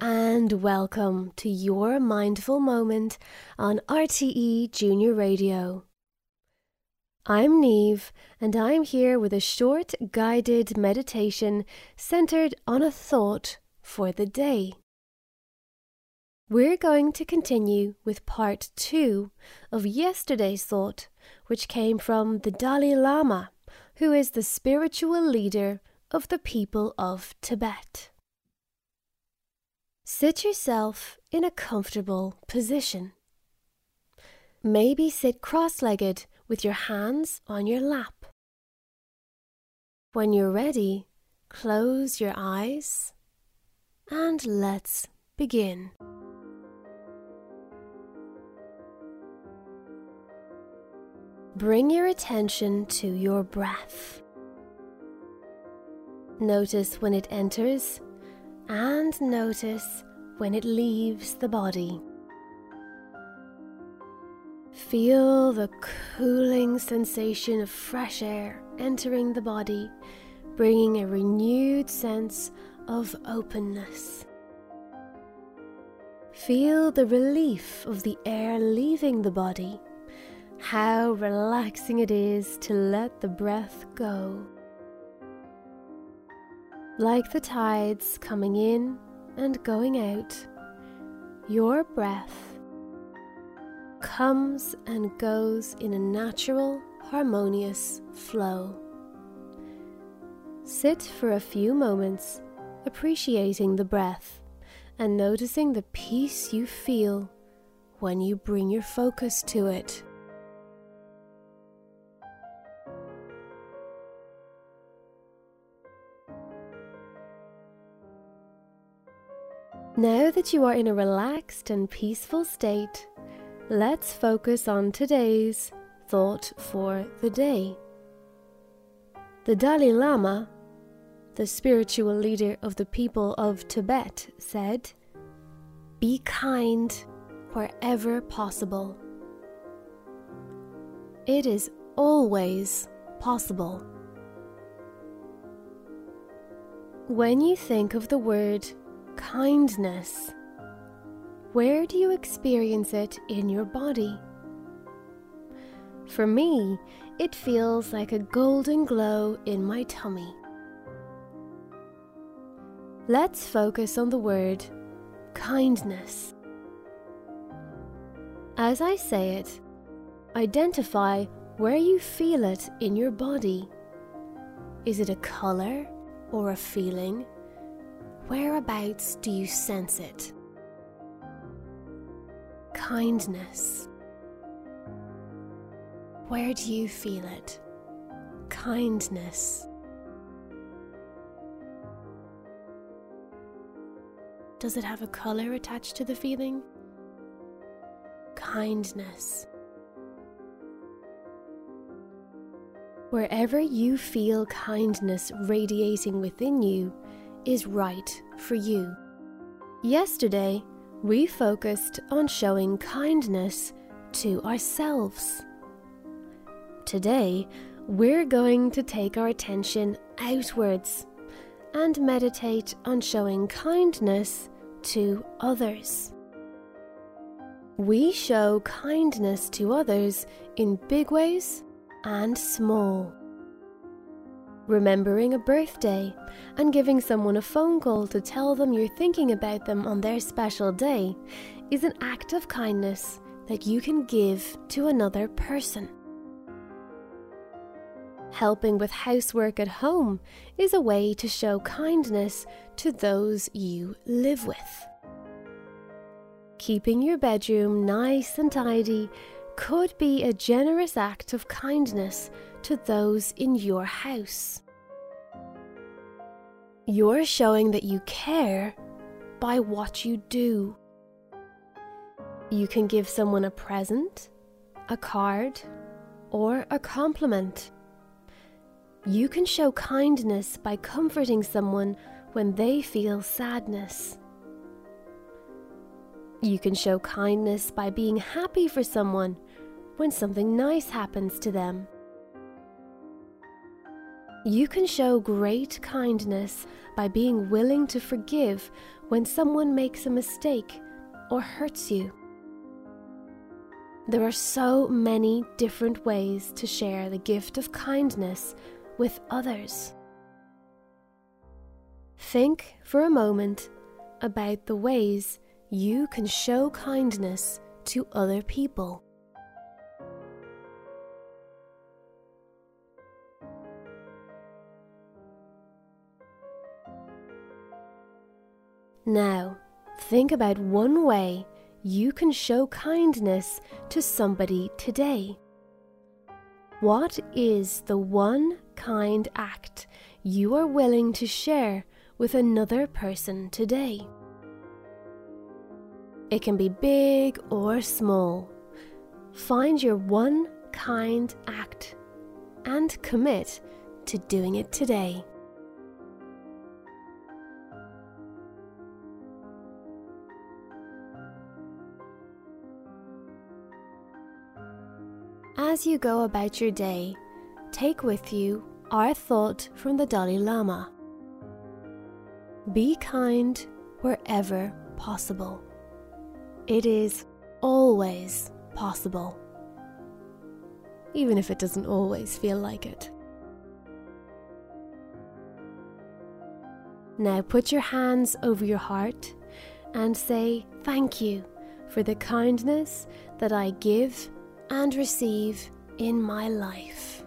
and welcome to your mindful moment on RTE Junior Radio. I'm Neve, and I'm here with a short guided meditation centered on a thought for the day. We're going to continue with part two of yesterday's thought, which came from the Dalai Lama, who is the spiritual leader of the people of Tibet. Sit yourself in a comfortable position. Maybe sit cross legged with your hands on your lap. When you're ready, close your eyes and let's begin. Bring your attention to your breath. Notice when it enters and notice when it leaves the body. Feel the cooling sensation of fresh air entering the body, bringing a renewed sense of openness. Feel the relief of the air leaving the body, how relaxing it is to let the breath go like the tides coming in and going out, your breath comes and goes in a natural, harmonious flow. Sit for a few moments, appreciating the breath and noticing the peace you feel when you bring your focus to it. Now that you are in a relaxed and peaceful state, let's focus on today's thought for the day. The Dalai Lama, the spiritual leader of the people of Tibet, said, Be kind wherever possible. It is always possible. When you think of the word kindness. Where do you experience it in your body? For me, it feels like a golden glow in my tummy. Let's focus on the word kindness. As I say it, identify where you feel it in your body. Is it a colour or a feeling? Whereabouts do you sense it? Kindness. Where do you feel it? Kindness. Does it have a colour attached to the feeling? Kindness. Wherever you feel kindness radiating within you, is right for you. Yesterday, we focused on showing kindness to ourselves. Today, we're going to take our attention outwards and meditate on showing kindness to others. We show kindness to others in big ways and small remembering a birthday, and giving someone a phone call to tell them you're thinking about them on their special day is an act of kindness that you can give to another person. Helping with housework at home is a way to show kindness to those you live with. Keeping your bedroom nice and tidy could be a generous act of kindness to those in your house. You're showing that you care by what you do. You can give someone a present, a card, or a compliment. You can show kindness by comforting someone when they feel sadness. You can show kindness by being happy for someone when something nice happens to them. You can show great kindness by being willing to forgive when someone makes a mistake or hurts you. There are so many different ways to share the gift of kindness with others. Think for a moment about the ways you can show kindness to other people. Now, think about one way you can show kindness to somebody today. What is the one kind act you are willing to share with another person today? It can be big or small. Find your one kind act and commit to doing it today. As you go about your day, take with you our thought from the Dalai Lama. Be kind wherever possible. It is always possible, even if it doesn't always feel like it. Now put your hands over your heart and say thank you for the kindness that I give and receive in my life.